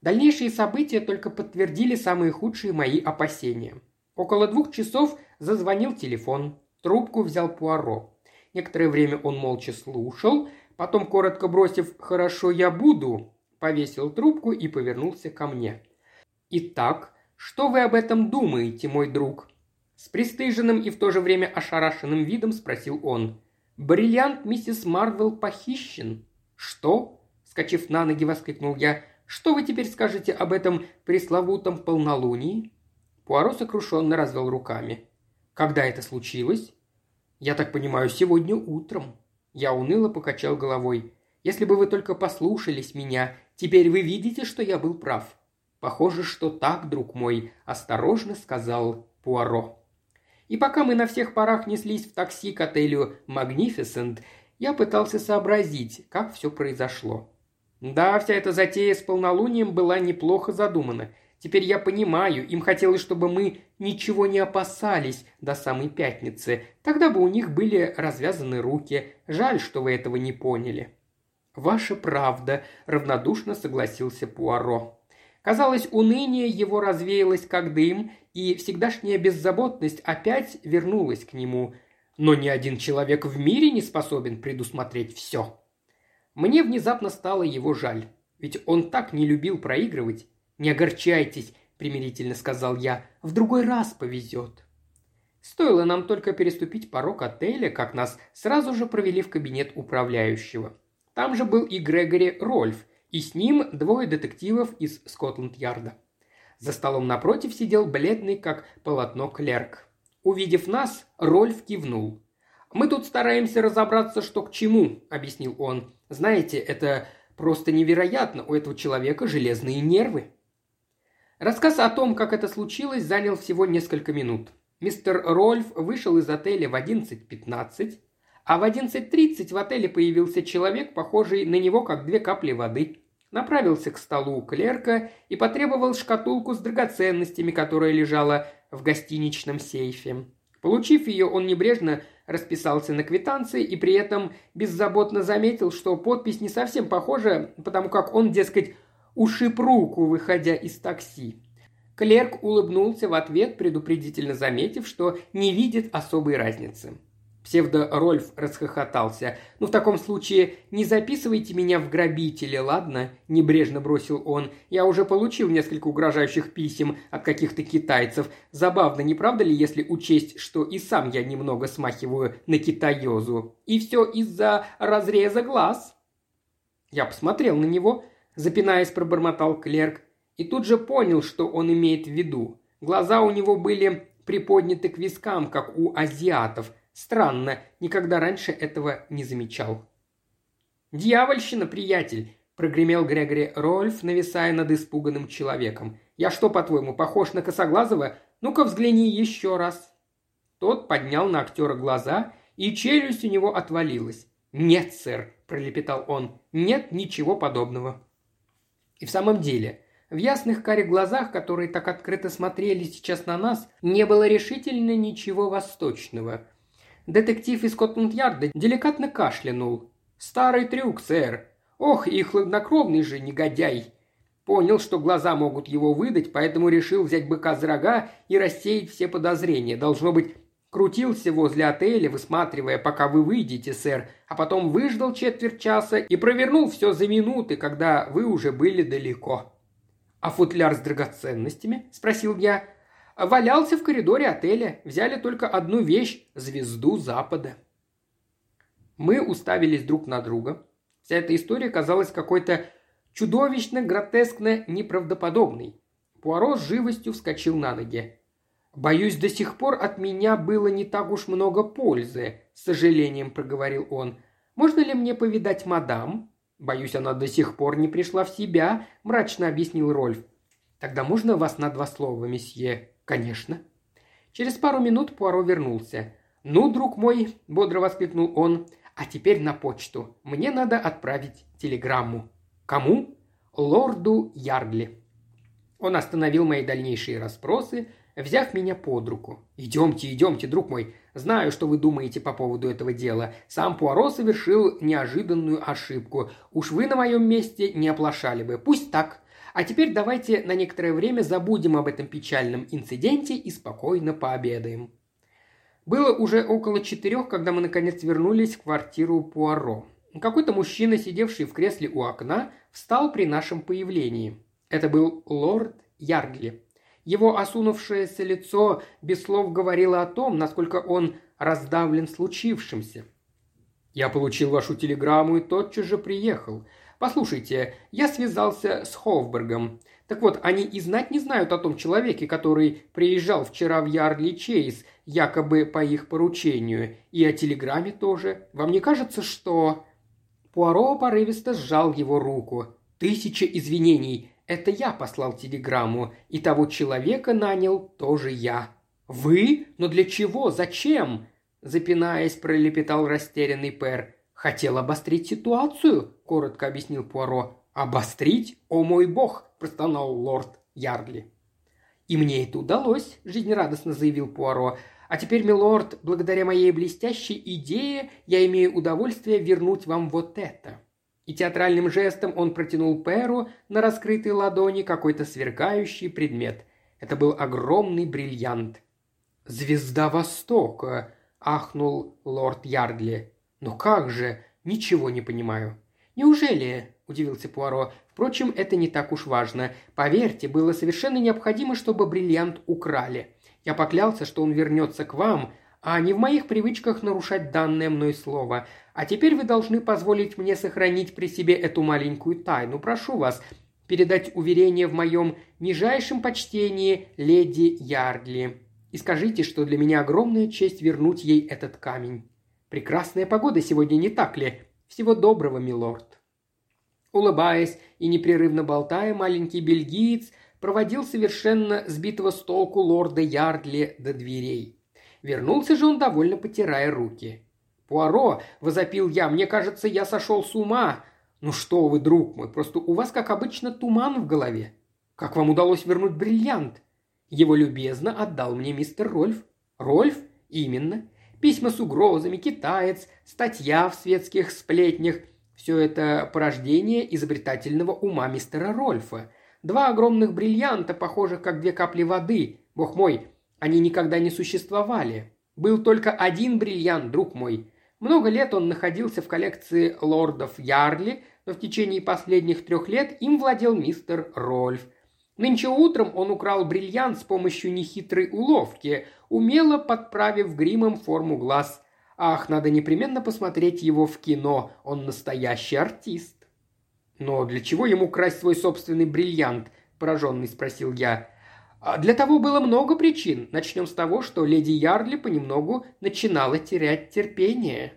S1: Дальнейшие события только подтвердили самые худшие мои опасения. Около двух часов зазвонил телефон. Трубку взял Пуаро. Некоторое время он молча слушал, потом, коротко бросив «хорошо, я буду», повесил трубку и повернулся ко мне. «Итак, что вы об этом думаете, мой друг?» С пристыженным и в то же время ошарашенным видом спросил он. «Бриллиант миссис Марвел похищен». «Что?» – скачив на ноги, воскликнул я. «Что вы теперь скажете об этом пресловутом полнолунии?» Пуаро сокрушенно развел руками. «Когда это случилось?» «Я так понимаю, сегодня утром». Я уныло покачал головой. «Если бы вы только послушались меня, теперь вы видите, что я был прав». «Похоже, что так, друг мой», – осторожно сказал Пуаро. И пока мы на всех парах неслись в такси к отелю «Магнифисент», я пытался сообразить, как все произошло. Да, вся эта затея с полнолунием была неплохо задумана. Теперь я понимаю, им хотелось, чтобы мы ничего не опасались до самой пятницы. Тогда бы у них были развязаны руки. Жаль, что вы этого не поняли». «Ваша правда», – равнодушно согласился Пуаро. Казалось, уныние его развеялось как дым, и всегдашняя беззаботность опять вернулась к нему – но ни один человек в мире не способен предусмотреть все. Мне внезапно стало его жаль, ведь он так не любил проигрывать. «Не огорчайтесь», – примирительно сказал я, – «в другой раз повезет». Стоило нам только переступить порог отеля, как нас сразу же провели в кабинет управляющего. Там же был и Грегори Рольф, и с ним двое детективов из Скотланд-Ярда. За столом напротив сидел бледный, как полотно клерк. Увидев нас, Рольф кивнул. «Мы тут стараемся разобраться, что к чему», – объяснил он. «Знаете, это просто невероятно, у этого человека железные нервы». Рассказ о том, как это случилось, занял всего несколько минут. Мистер Рольф вышел из отеля в 11.15, а в 11.30 в отеле появился человек, похожий на него, как две капли воды. Направился к столу клерка и потребовал шкатулку с драгоценностями, которая лежала в гостиничном сейфе. Получив ее, он небрежно расписался на квитанции и при этом беззаботно заметил, что подпись не совсем похожа, потому как он, дескать, ушиб руку, выходя из такси. Клерк улыбнулся в ответ, предупредительно заметив, что не видит особой разницы. Псевдо-Рольф расхохотался. «Ну, в таком случае не записывайте меня в грабители, ладно?» – небрежно бросил он. «Я уже получил несколько угрожающих писем от каких-то китайцев. Забавно, не правда ли, если учесть, что и сам я немного смахиваю на китаёзу? И все из-за разреза глаз?» Я посмотрел на него, запинаясь, пробормотал клерк, и тут же понял, что он имеет в виду. Глаза у него были приподняты к вискам, как у азиатов – Странно, никогда раньше этого не замечал. «Дьявольщина, приятель!» – прогремел Грегори Рольф, нависая над испуганным человеком. «Я что, по-твоему, похож на Косоглазого? Ну-ка взгляни еще раз!» Тот поднял на актера глаза, и челюсть у него отвалилась. «Нет, сэр», – пролепетал он, – «нет ничего подобного». И в самом деле, в ясных карих глазах, которые так открыто смотрели сейчас на нас, не было решительно ничего восточного – Детектив из Скотланд-Ярда деликатно кашлянул. «Старый трюк, сэр. Ох, и хладнокровный же негодяй!» Понял, что глаза могут его выдать, поэтому решил взять быка за рога и рассеять все подозрения. Должно быть, крутился возле отеля, высматривая, пока вы выйдете, сэр, а потом выждал четверть часа и провернул все за минуты, когда вы уже были далеко. «А футляр с драгоценностями?» – спросил я. Валялся в коридоре отеля. Взяли только одну вещь – звезду Запада. Мы уставились друг на друга. Вся эта история казалась какой-то чудовищно, гротескно неправдоподобной. Пуаро с живостью вскочил на ноги. «Боюсь, до сих пор от меня было не так уж много пользы», – с сожалением проговорил он. «Можно ли мне повидать мадам?» «Боюсь, она до сих пор не пришла в себя», – мрачно объяснил Рольф. «Тогда можно вас на два слова, месье?» «Конечно». Через пару минут Пуаро вернулся. «Ну, друг мой», – бодро воскликнул он, – «а теперь на почту. Мне надо отправить телеграмму». «Кому?» «Лорду Ярдли». Он остановил мои дальнейшие расспросы, взяв меня под руку. «Идемте, идемте, друг мой. Знаю, что вы думаете по поводу этого дела. Сам Пуаро совершил неожиданную ошибку. Уж вы на моем месте не оплошали бы. Пусть так. А теперь давайте на некоторое время забудем об этом печальном инциденте и спокойно пообедаем». Было уже около четырех, когда мы наконец вернулись в квартиру Пуаро. Какой-то мужчина, сидевший в кресле у окна, встал при нашем появлении. Это был лорд Ярдли. Его осунувшееся лицо без слов говорило о том, насколько он раздавлен случившимся. «Я получил вашу телеграмму и тотчас же приехал. Послушайте, я связался с Хофбергом. Так вот, они и знать не знают о том человеке, который приезжал вчера в Ярдли Чейз, якобы по их поручению, и о телеграмме тоже. Вам не кажется, что...» Пуаро порывисто сжал его руку. «Тысяча извинений. Это я послал телеграмму, и того человека нанял тоже я». «Вы? Но для чего? Зачем?» Запинаясь, пролепетал растерянный Пэр. «Хотел обострить ситуацию», – коротко объяснил Пуаро. «Обострить? О мой бог!» – простонал лорд Ярдли. «И мне это удалось», – жизнерадостно заявил Пуаро. «А теперь, милорд, благодаря моей блестящей идее я имею удовольствие вернуть вам вот это». И театральным жестом он протянул Перу на раскрытой ладони какой-то сверкающий предмет. Это был огромный бриллиант. «Звезда Востока!» – ахнул лорд Ярдли. «Но как же? Ничего не понимаю». «Неужели?» – удивился Пуаро. «Впрочем, это не так уж важно. Поверьте, было совершенно необходимо, чтобы бриллиант украли. Я поклялся, что он вернется к вам, а не в моих привычках нарушать данное мной слово. А теперь вы должны позволить мне сохранить при себе эту маленькую тайну. Прошу вас, передать уверение в моем нижайшем почтении леди Ярдли. И скажите, что для меня огромная честь вернуть ей этот камень. Прекрасная погода сегодня, не так ли? Всего доброго, милорд». Улыбаясь и непрерывно болтая, маленький бельгиец проводил совершенно сбитого с толку лорда Ярдли до дверей. Вернулся же он, довольно потирая руки. «Пуаро!» – возопил я. «Мне кажется, я сошел с ума!» «Ну что вы, друг мой, просто у вас, как обычно, туман в голове. Как вам удалось вернуть бриллиант?» Его любезно отдал мне мистер Рольф. «Рольф? Именно. Письма с угрозами, китаец, статья в светских сплетнях – все это порождение изобретательного ума мистера Рольфа. Два огромных бриллианта, похожих как две капли воды. Бог мой, они никогда не существовали. Был только один бриллиант, друг мой. Много лет он находился в коллекции лордов Ярли, но в течение последних трех лет им владел мистер Рольф. Нынче утром он украл бриллиант с помощью нехитрой уловки, умело подправив гримом форму глаз. Ах, надо непременно посмотреть его в кино, он настоящий артист. «Но для чего ему красть свой собственный бриллиант?» – пораженный спросил я. А для того было много причин. Начнем с того, что леди Ярдли понемногу начинала терять терпение.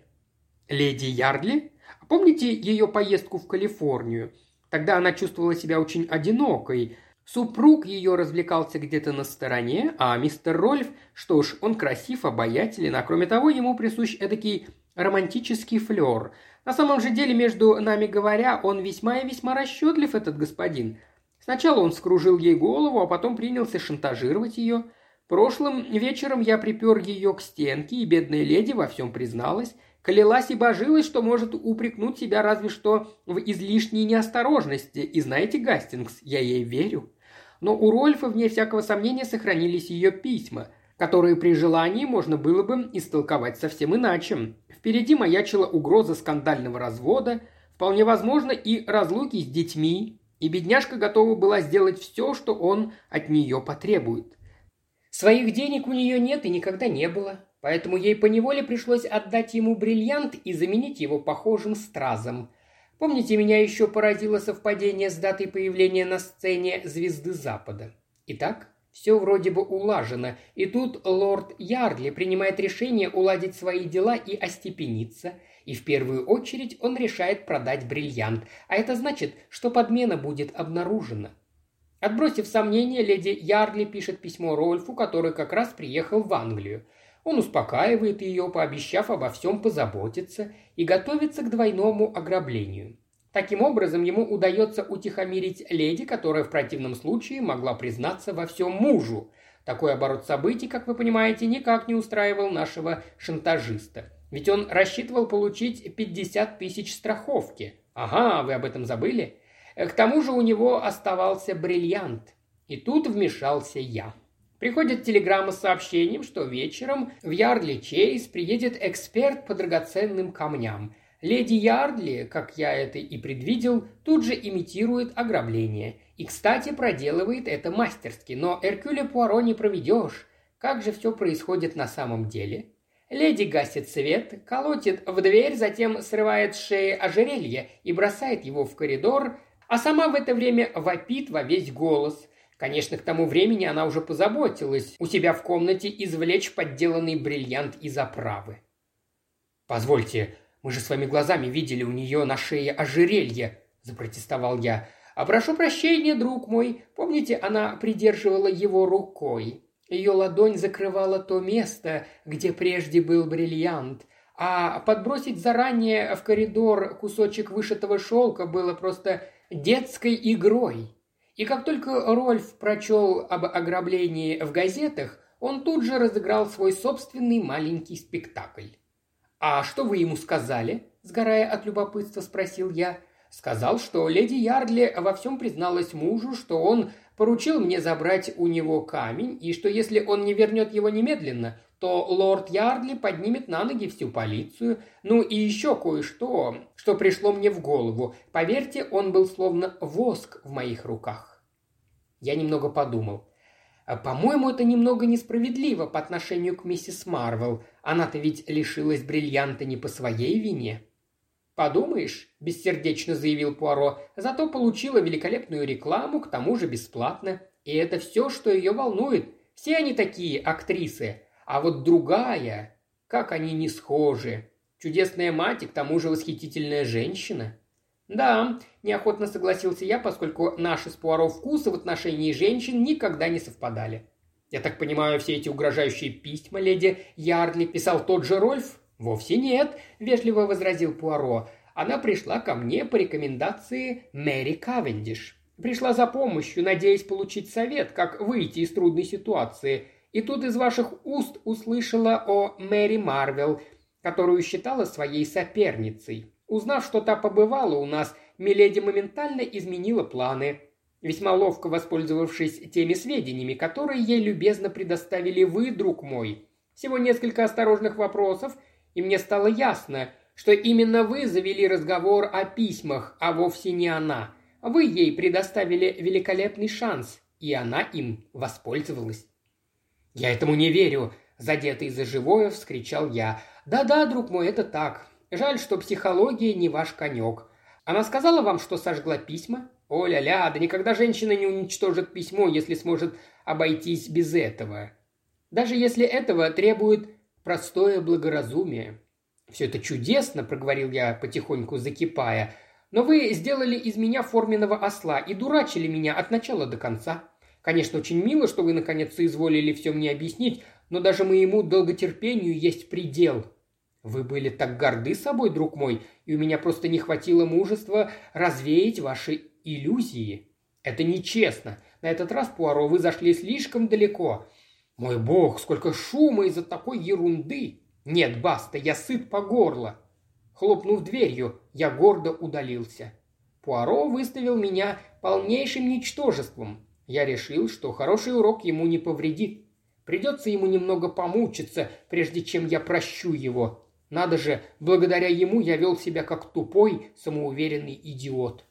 S1: Леди Ярдли? Помните ее поездку в Калифорнию? Тогда она чувствовала себя очень одинокой. Супруг ее развлекался где-то на стороне, а мистер Рольф, что ж, он красив, обаятелен, а кроме того ему присущ эдакий романтический флер. На самом же деле, между нами говоря, он весьма и весьма расчетлив, этот господин – Сначала он скружил ей голову, а потом принялся шантажировать ее. Прошлым вечером я припер ее к стенке, и бедная леди во всем призналась. Клялась и божилась, что может упрекнуть себя разве что в излишней неосторожности. И знаете, Гастингс, я ей верю. Но у Рольфа, вне всякого сомнения, сохранились ее письма, которые при желании можно было бы истолковать совсем иначе. Впереди маячила угроза скандального развода, вполне возможно и разлуки с детьми, и бедняжка готова была сделать все, что он от нее потребует. Своих денег у нее нет и никогда не было, поэтому ей поневоле пришлось отдать ему бриллиант и заменить его похожим стразом. Помните, меня еще поразило совпадение с датой появления на сцене «Звезды Запада». Итак, все вроде бы улажено, и тут лорд Ярдли принимает решение уладить свои дела и остепениться – и в первую очередь он решает продать бриллиант, а это значит, что подмена будет обнаружена. Отбросив сомнения, леди Ярли пишет письмо Рольфу, который как раз приехал в Англию. Он успокаивает ее, пообещав обо всем позаботиться и готовится к двойному ограблению. Таким образом, ему удается утихомирить леди, которая в противном случае могла признаться во всем мужу. Такой оборот событий, как вы понимаете, никак не устраивал нашего шантажиста. Ведь он рассчитывал получить 50 тысяч страховки. Ага, вы об этом забыли? К тому же у него оставался бриллиант. И тут вмешался я. Приходит телеграмма с сообщением, что вечером в Ярдли Чейз приедет эксперт по драгоценным камням. Леди Ярдли, как я это и предвидел, тут же имитирует ограбление. И, кстати, проделывает это мастерски, но Эркюля Пуаро не проведешь. Как же все происходит на самом деле? Леди гасит свет, колотит в дверь, затем срывает с шеи ожерелье и бросает его в коридор, а сама в это время вопит во весь голос. Конечно, к тому времени она уже позаботилась у себя в комнате извлечь подделанный бриллиант из оправы. «Позвольте, мы же своими глазами видели у нее на шее ожерелье», – запротестовал я. «А прошу прощения, друг мой. Помните, она придерживала его рукой. Ее ладонь закрывала то место, где прежде был бриллиант а подбросить заранее в коридор кусочек вышитого шелка было просто детской игрой. И как только Рольф прочел об ограблении в газетах, он тут же разыграл свой собственный маленький спектакль. «А что вы ему сказали?» – сгорая от любопытства, спросил я. Сказал, что леди Ярдли во всем призналась мужу, что он поручил мне забрать у него камень, и что если он не вернет его немедленно, то лорд Ярдли поднимет на ноги всю полицию. Ну и еще кое-что, что пришло мне в голову. Поверьте, он был словно воск в моих руках. Я немного подумал. «А, по-моему, это немного несправедливо по отношению к миссис Марвел. Она-то ведь лишилась бриллианта не по своей вине. «Подумаешь», – бессердечно заявил Пуаро, – «зато получила великолепную рекламу, к тому же бесплатно. И это все, что ее волнует. Все они такие актрисы. А вот другая, как они не схожи. Чудесная мать и к тому же восхитительная женщина. Да, неохотно согласился я, поскольку наши с Пуаро вкусы в отношении женщин никогда не совпадали. Я так понимаю, все эти угрожающие письма леди Ярдли писал тот же Рольф? Вовсе нет, вежливо возразил Пуаро. Она пришла ко мне по рекомендации Мэри Кавендиш. Пришла за помощью, надеясь получить совет, как выйти из трудной ситуации. И тут из ваших уст услышала о Мэри Марвел, которую считала своей соперницей. Узнав, что та побывала у нас, Миледи моментально изменила планы, весьма ловко воспользовавшись теми сведениями, которые ей любезно предоставили вы, друг мой. Всего несколько осторожных вопросов, и мне стало ясно, что именно вы завели разговор о письмах, а вовсе не она. Вы ей предоставили великолепный шанс, и она им воспользовалась. «Я этому не верю!» – задетый за живое вскричал я. «Да-да, друг мой, это так. Жаль, что психология не ваш конек. Она сказала вам, что сожгла письма? О-ля-ля, да никогда женщина не уничтожит письмо, если сможет обойтись без этого. Даже если этого требует простое благоразумие. «Все это чудесно», – проговорил я, потихоньку закипая, – «но вы сделали из меня форменного осла и дурачили меня от начала до конца. Конечно, очень мило, что вы наконец соизволили все мне объяснить, но даже моему долготерпению есть предел. Вы были так горды собой, друг мой, и у меня просто не хватило мужества развеять ваши иллюзии. Это нечестно. На этот раз, Пуаро, вы зашли слишком далеко. Мой бог, сколько шума из-за такой ерунды! Нет, баста, я сыт по горло. Хлопнув дверью, я гордо удалился. Пуаро выставил меня полнейшим ничтожеством, я решил, что хороший урок ему не повредит. Придется ему немного помучиться, прежде чем я прощу его. Надо же, благодаря ему я вел себя как тупой, самоуверенный идиот.